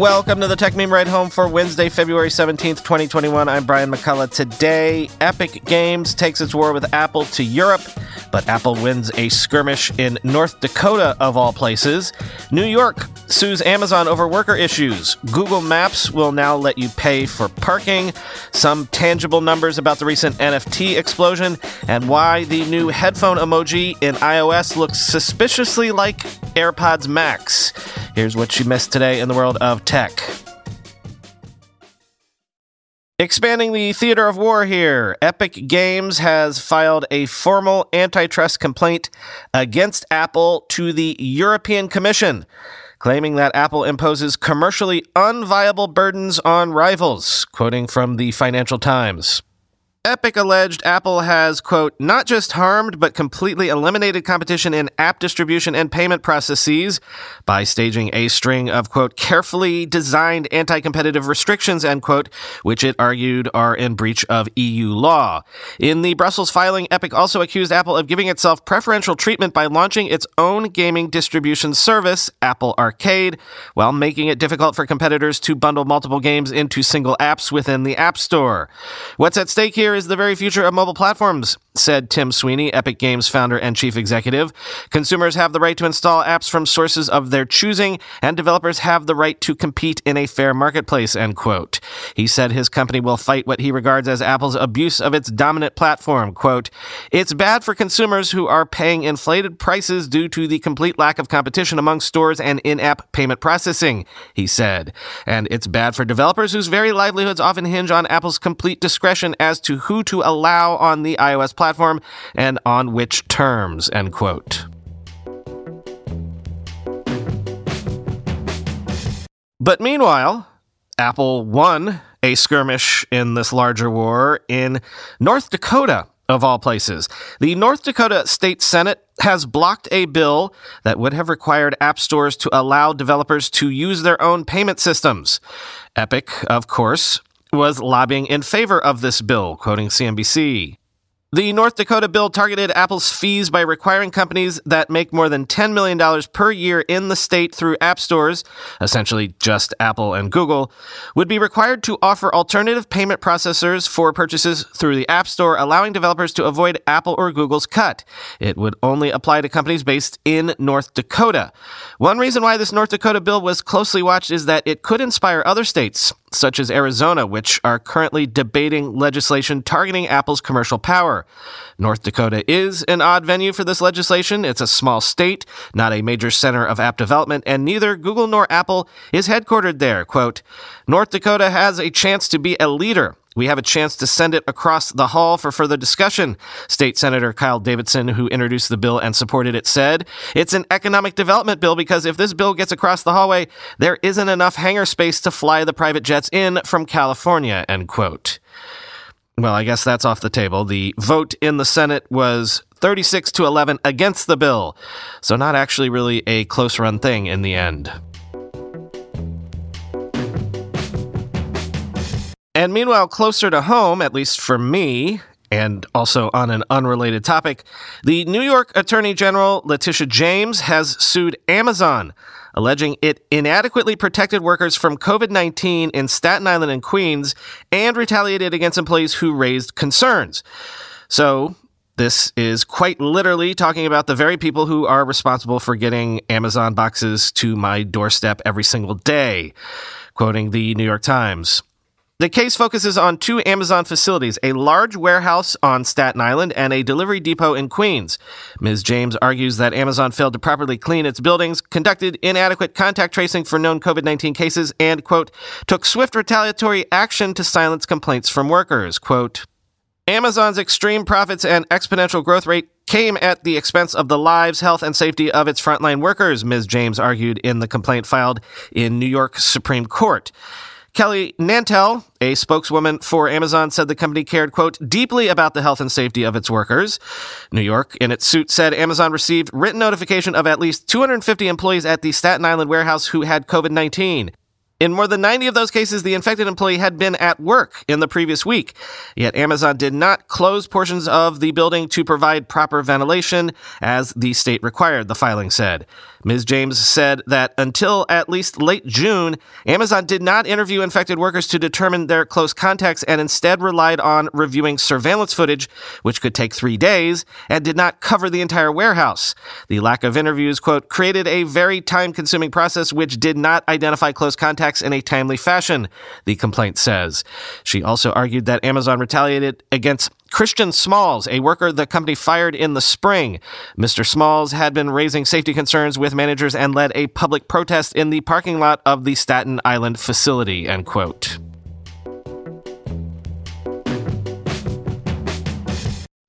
Welcome to the Techmeme Ride Home for Wednesday, February 17th, 2021. I'm Brian McCullough. Today, Epic Games takes its war with Apple to Europe, but Apple wins a skirmish in North Dakota, of all places. New York sues Amazon over worker issues. Google Maps will now let you pay for parking. Some tangible numbers about the recent NFT explosion, and why the new headphone emoji in iOS looks suspiciously like AirPods Max. Here's what you missed today in the world of tech. Expanding the theater of war here, Epic Games has filed a formal antitrust complaint against Apple to the European Commission, claiming that Apple imposes commercially unviable burdens on rivals, quoting from the Financial Times. Epic alleged Apple has, quote, not just harmed, but completely eliminated competition in app distribution and payment processes by staging a string of, quote, carefully designed anti competitive restrictions, end quote, which it argued are in breach of EU law. In the Brussels filing, Epic also accused Apple of giving itself preferential treatment by launching its own gaming distribution service, Apple Arcade, while making it difficult for competitors to bundle multiple games into single apps within the App Store. What's at stake here is the very future of mobile platforms, said Tim Sweeney, Epic Games founder and chief executive. Consumers have the right to install apps from sources of their choosing, and developers have the right to compete in a fair marketplace, end quote. He said his company will fight what he regards as Apple's abuse of its dominant platform. Quote, It's bad for consumers who are paying inflated prices due to the complete lack of competition among stores and in-app payment processing, he said. And it's bad for developers whose very livelihoods often hinge on Apple's complete discretion as to who to allow on the iOS platform and on which terms, end quote. But meanwhile, Apple won a skirmish in this larger war in North Dakota, of all places. The North Dakota State Senate has blocked a bill that would have required app stores to allow developers to use their own payment systems. Epic, of course, was lobbying in favor of this bill, quoting CNBC. The North Dakota bill targeted Apple's fees by requiring companies that make more than $10 million per year in the state through app stores, essentially just Apple and Google, would be required to offer alternative payment processors for purchases through the App Store, allowing developers to avoid Apple or Google's cut. It would only apply to companies based in North Dakota. One reason why this North Dakota bill was closely watched is that it could inspire other states, such as Arizona, which are currently debating legislation targeting Apple's commercial power. North Dakota is an odd venue for this legislation. It's a small state, not a major center of app development, and neither Google nor Apple is headquartered there. Quote, North Dakota has a chance to be a leader we have a chance to send it across the hall for further discussion. State Senator Kyle Davidson, who introduced the bill and supported it, said, It's an economic development bill because if this bill gets across the hallway, there isn't enough hangar space to fly the private jets in from California, end quote. Well, I guess that's off the table. The vote in the Senate was 36 to 11 against the bill, so not actually really a close run thing in the end. And meanwhile, closer to home, at least for me, and also on an unrelated topic, the New York Attorney General Letitia James has sued Amazon, alleging it inadequately protected workers from COVID 19 in Staten Island and Queens and retaliated against employees who raised concerns. So, this is quite literally talking about the very people who are responsible for getting Amazon boxes to my doorstep every single day, quoting the New York Times. The case focuses on two Amazon facilities, a large warehouse on Staten Island and a delivery depot in Queens. Ms. James argues that Amazon failed to properly clean its buildings, conducted inadequate contact tracing for known COVID 19 cases, and, quote, took swift retaliatory action to silence complaints from workers. Quote, Amazon's extreme profits and exponential growth rate came at the expense of the lives, health, and safety of its frontline workers, Ms. James argued in the complaint filed in New York Supreme Court. Kelly Nantel, a spokeswoman for Amazon, said the company cared, quote, deeply about the health and safety of its workers. New York, in its suit, said Amazon received written notification of at least 250 employees at the Staten Island warehouse who had COVID 19. In more than 90 of those cases, the infected employee had been at work in the previous week. Yet Amazon did not close portions of the building to provide proper ventilation, as the state required, the filing said. Ms. James said that until at least late June, Amazon did not interview infected workers to determine their close contacts and instead relied on reviewing surveillance footage, which could take three days, and did not cover the entire warehouse. The lack of interviews, quote, created a very time consuming process which did not identify close contacts in a timely fashion, the complaint says. She also argued that Amazon retaliated against Christian Smalls, a worker the company fired in the spring. Mr. Smalls had been raising safety concerns with managers and led a public protest in the parking lot of the Staten Island facility, end quote.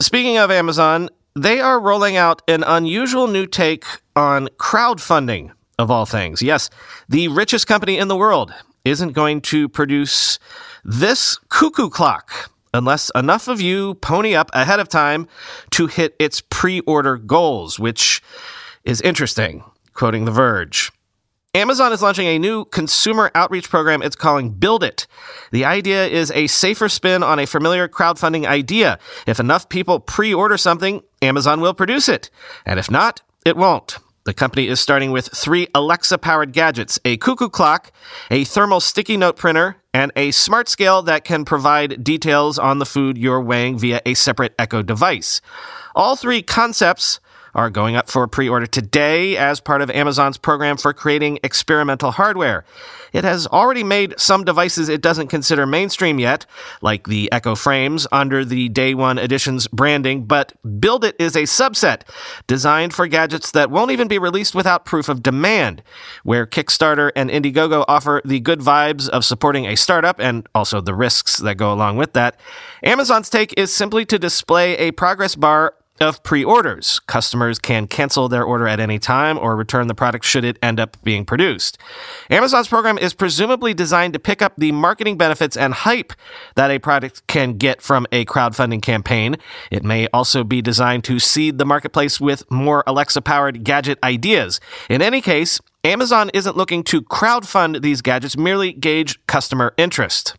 Speaking of Amazon, they are rolling out an unusual new take on crowdfunding, of all things. Yes, the richest company in the world isn't going to produce this cuckoo clock unless enough of you pony up ahead of time to hit its pre order goals, which is interesting. Quoting The Verge. Amazon is launching a new consumer outreach program it's calling Build It. The idea is a safer spin on a familiar crowdfunding idea. If enough people pre order something, Amazon will produce it. And if not, it won't. The company is starting with three Alexa powered gadgets a cuckoo clock, a thermal sticky note printer, and a smart scale that can provide details on the food you're weighing via a separate Echo device. All three concepts are going up for pre order today as part of Amazon's program for creating experimental hardware. It has already made some devices it doesn't consider mainstream yet, like the Echo Frames under the Day One Editions branding, but Build It is a subset designed for gadgets that won't even be released without proof of demand. Where Kickstarter and Indiegogo offer the good vibes of supporting a startup and also the risks that go along with that, Amazon's take is simply to display a progress bar of pre orders. Customers can cancel their order at any time or return the product should it end up being produced. Amazon's program is presumably designed to pick up the marketing benefits and hype that a product can get from a crowdfunding campaign. It may also be designed to seed the marketplace with more Alexa powered gadget ideas. In any case, Amazon isn't looking to crowdfund these gadgets, merely gauge customer interest.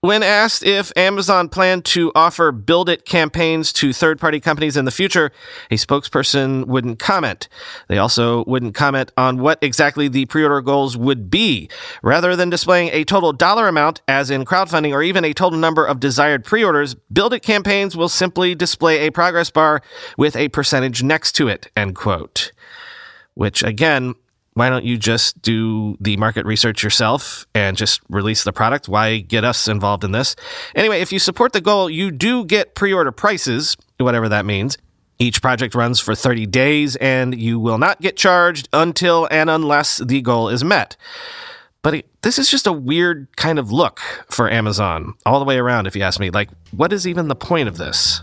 When asked if Amazon planned to offer Build It campaigns to third party companies in the future, a spokesperson wouldn't comment. They also wouldn't comment on what exactly the pre order goals would be. Rather than displaying a total dollar amount, as in crowdfunding, or even a total number of desired pre orders, Build It campaigns will simply display a progress bar with a percentage next to it, end quote. Which again, why don't you just do the market research yourself and just release the product? Why get us involved in this? Anyway, if you support the goal, you do get pre order prices, whatever that means. Each project runs for 30 days and you will not get charged until and unless the goal is met. But it, this is just a weird kind of look for Amazon all the way around, if you ask me. Like, what is even the point of this?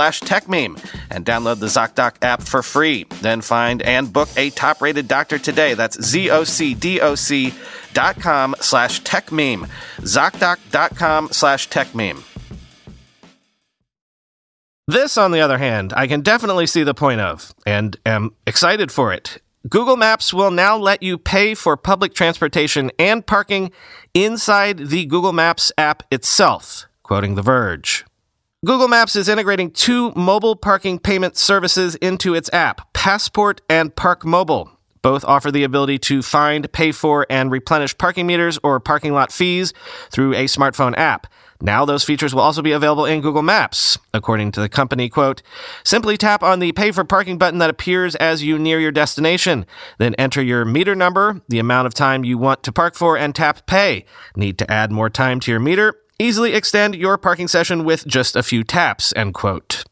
TechMeme and download the ZocDoc app for free. Then find and book a top rated doctor today. That's Z-O-C-D-O-C dot com slash TechMeme. ZocDoc.com slash TechMeme. This, on the other hand, I can definitely see the point of and am excited for it. Google Maps will now let you pay for public transportation and parking inside the Google Maps app itself, quoting The Verge. Google Maps is integrating two mobile parking payment services into its app, Passport and ParkMobile. Both offer the ability to find, pay for, and replenish parking meters or parking lot fees through a smartphone app. Now those features will also be available in Google Maps. According to the company, quote, simply tap on the pay for parking button that appears as you near your destination. Then enter your meter number, the amount of time you want to park for, and tap pay. Need to add more time to your meter? Easily extend your parking session with just a few taps, end quote.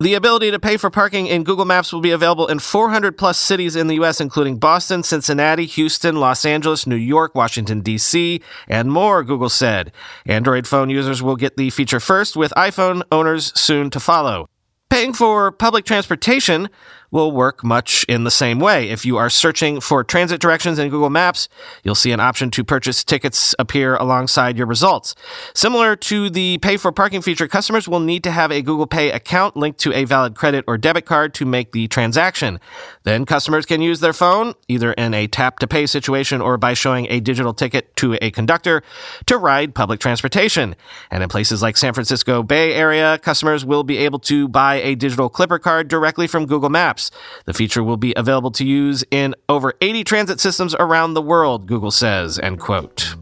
The ability to pay for parking in Google Maps will be available in 400 plus cities in the U.S., including Boston, Cincinnati, Houston, Los Angeles, New York, Washington, D.C., and more, Google said. Android phone users will get the feature first, with iPhone owners soon to follow. Paying for public transportation will work much in the same way. If you are searching for transit directions in Google Maps, you'll see an option to purchase tickets appear alongside your results. Similar to the pay for parking feature, customers will need to have a Google Pay account linked to a valid credit or debit card to make the transaction. Then customers can use their phone, either in a tap to pay situation or by showing a digital ticket to a conductor to ride public transportation. And in places like San Francisco Bay Area, customers will be able to buy a digital Clipper card directly from Google Maps maps. The feature will be available to use in over 80 transit systems around the world, Google says, end quote.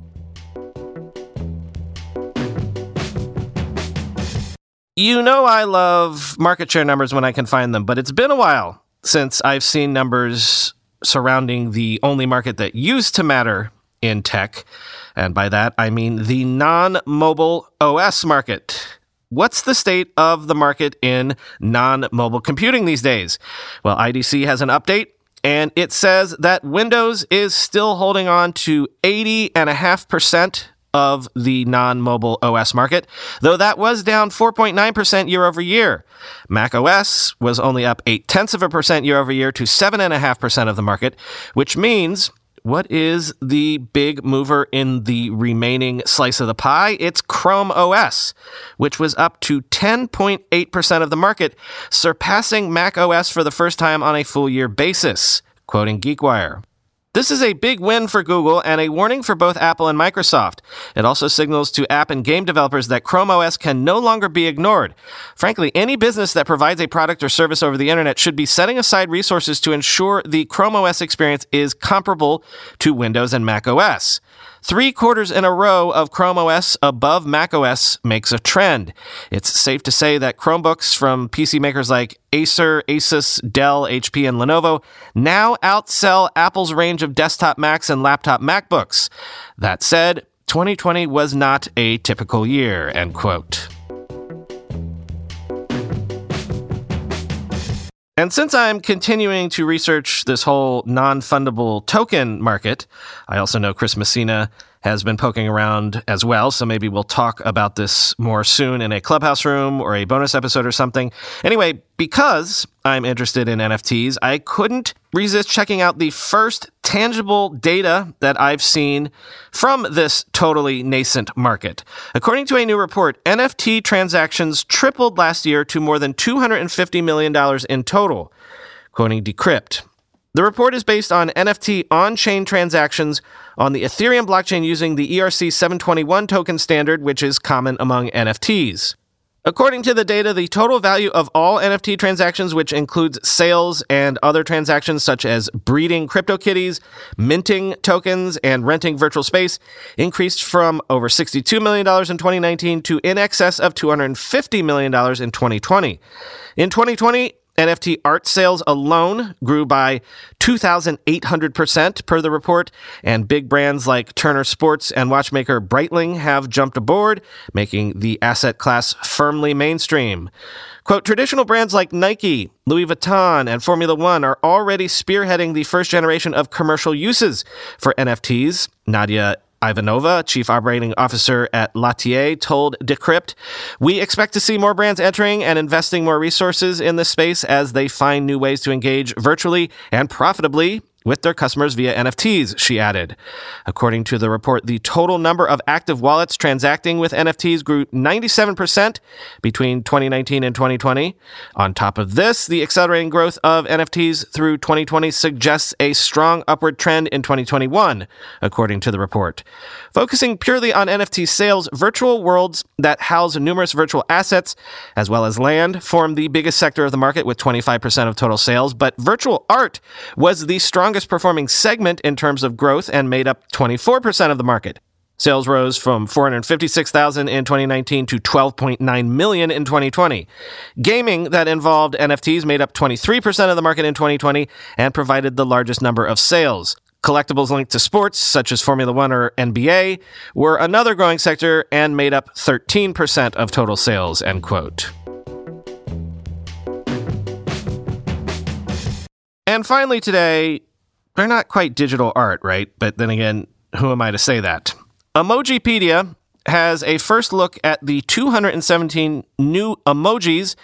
You know I love market share numbers when I can find them, but it's been a while since I've seen numbers surrounding the only market that used to matter in tech. And by that, I mean the non mobile OS market. What's the state of the market in non mobile computing these days? Well, IDC has an update and it says that Windows is still holding on to 80.5% of the non mobile OS market, though that was down 4.9% year over year. Mac OS was only up 8 tenths of a percent year over year to 7.5% of the market, which means what is the big mover in the remaining slice of the pie? It's Chrome OS, which was up to 10.8% of the market, surpassing Mac OS for the first time on a full year basis, quoting GeekWire. This is a big win for Google and a warning for both Apple and Microsoft. It also signals to app and game developers that Chrome OS can no longer be ignored. Frankly, any business that provides a product or service over the internet should be setting aside resources to ensure the Chrome OS experience is comparable to Windows and Mac OS. Three quarters in a row of Chrome OS above Mac OS makes a trend. It's safe to say that Chromebooks from PC makers like Acer, Asus, Dell, HP, and Lenovo now outsell Apple's range of desktop Macs and laptop MacBooks. That said, 2020 was not a typical year, end quote. And since I'm continuing to research this whole non fungible token market, I also know Chris Messina has been poking around as well. So maybe we'll talk about this more soon in a clubhouse room or a bonus episode or something. Anyway, because I'm interested in NFTs, I couldn't resist checking out the first tangible data that I've seen from this totally nascent market. According to a new report, NFT transactions tripled last year to more than $250 million in total, quoting Decrypt. The report is based on NFT on chain transactions on the Ethereum blockchain using the ERC 721 token standard, which is common among NFTs. According to the data, the total value of all NFT transactions, which includes sales and other transactions such as breeding CryptoKitties, minting tokens, and renting virtual space, increased from over $62 million in 2019 to in excess of $250 million in 2020. In 2020, NFT art sales alone grew by 2,800% per the report, and big brands like Turner Sports and watchmaker Breitling have jumped aboard, making the asset class firmly mainstream. Quote, traditional brands like Nike, Louis Vuitton, and Formula One are already spearheading the first generation of commercial uses for NFTs. Nadia Ivanova, chief operating officer at L'Atelier, told Decrypt, We expect to see more brands entering and investing more resources in this space as they find new ways to engage virtually and profitably with their customers via NFTs, she added. According to the report, the total number of active wallets transacting with NFTs grew 97% between 2019 and 2020. On top of this, the accelerating growth of NFTs through 2020 suggests a strong upward trend in 2021, according to the report. Focusing purely on NFT sales, virtual worlds that house numerous virtual assets, as well as land, form the biggest sector of the market with 25% of total sales, but virtual art was the strongest strongest performing segment in terms of growth and made up 24% of the market. Sales rose from 456,000 in 2019 to 12.9 million in 2020. Gaming that involved NFTs made up 23% of the market in 2020 and provided the largest number of sales. Collectibles linked to sports, such as Formula One or NBA, were another growing sector and made up 13% of total sales, end quote. And finally today, they're not quite digital art, right? But then again, who am I to say that? Emojipedia has a first look at the 217 new emojis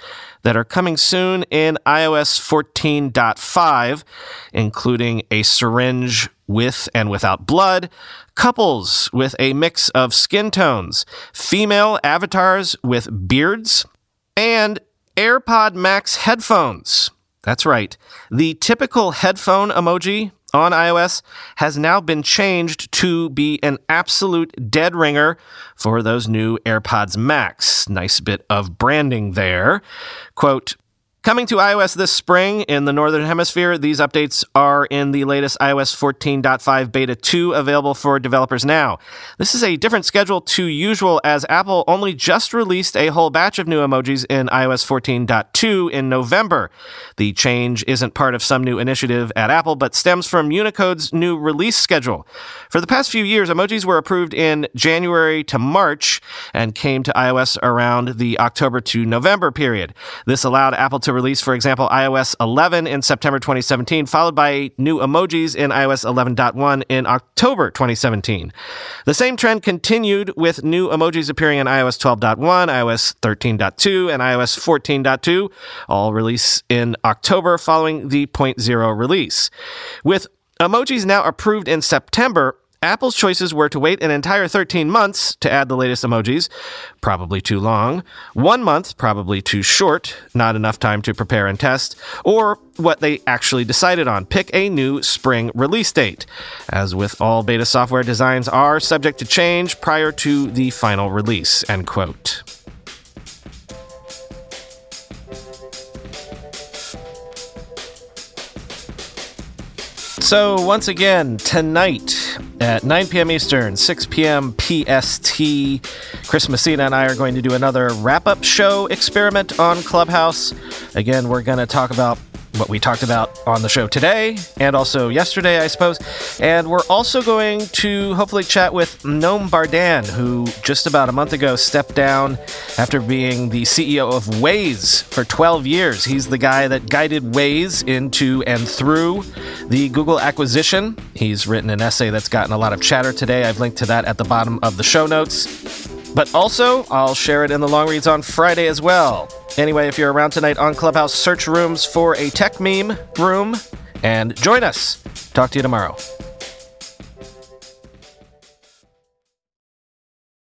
that are coming soon in iOS 14.5, including a syringe with and without blood, couples with a mix of skin tones, female avatars with beards, and AirPod Max headphones. That's right. The typical headphone emoji on iOS has now been changed to be an absolute dead ringer for those new AirPods Max. Nice bit of branding there. Quote, Coming to iOS this spring in the Northern Hemisphere, these updates are in the latest iOS 14.5 Beta 2 available for developers now. This is a different schedule to usual as Apple only just released a whole batch of new emojis in iOS 14.2 in November. The change isn't part of some new initiative at Apple, but stems from Unicode's new release schedule. For the past few years, emojis were approved in January to March and came to iOS around the October to November period. This allowed Apple to release, for example, iOS 11 in September 2017, followed by new emojis in iOS 11.1 in October 2017. The same trend continued with new emojis appearing in iOS 12.1, iOS 13.2, and iOS 14.2, all release in October following the 0.0 release. With emojis now approved in September, Apple's choices were to wait an entire 13 months to add the latest emojis, probably too long, one month, probably too short, not enough time to prepare and test, or what they actually decided on pick a new spring release date. As with all beta software, designs are subject to change prior to the final release. End quote. So, once again, tonight at 9 p.m. Eastern, 6 p.m. PST, Chris Messina and I are going to do another wrap up show experiment on Clubhouse. Again, we're going to talk about what we talked about on the show today and also yesterday, I suppose. And we're also going to hopefully chat with Noam Bardin, who just about a month ago stepped down after being the CEO of Waze for 12 years. He's the guy that guided Waze into and through the Google acquisition. He's written an essay that's gotten a lot of chatter today. I've linked to that at the bottom of the show notes. But also, I'll share it in the long reads on Friday as well. Anyway, if you're around tonight on Clubhouse, search rooms for a tech meme room and join us. Talk to you tomorrow.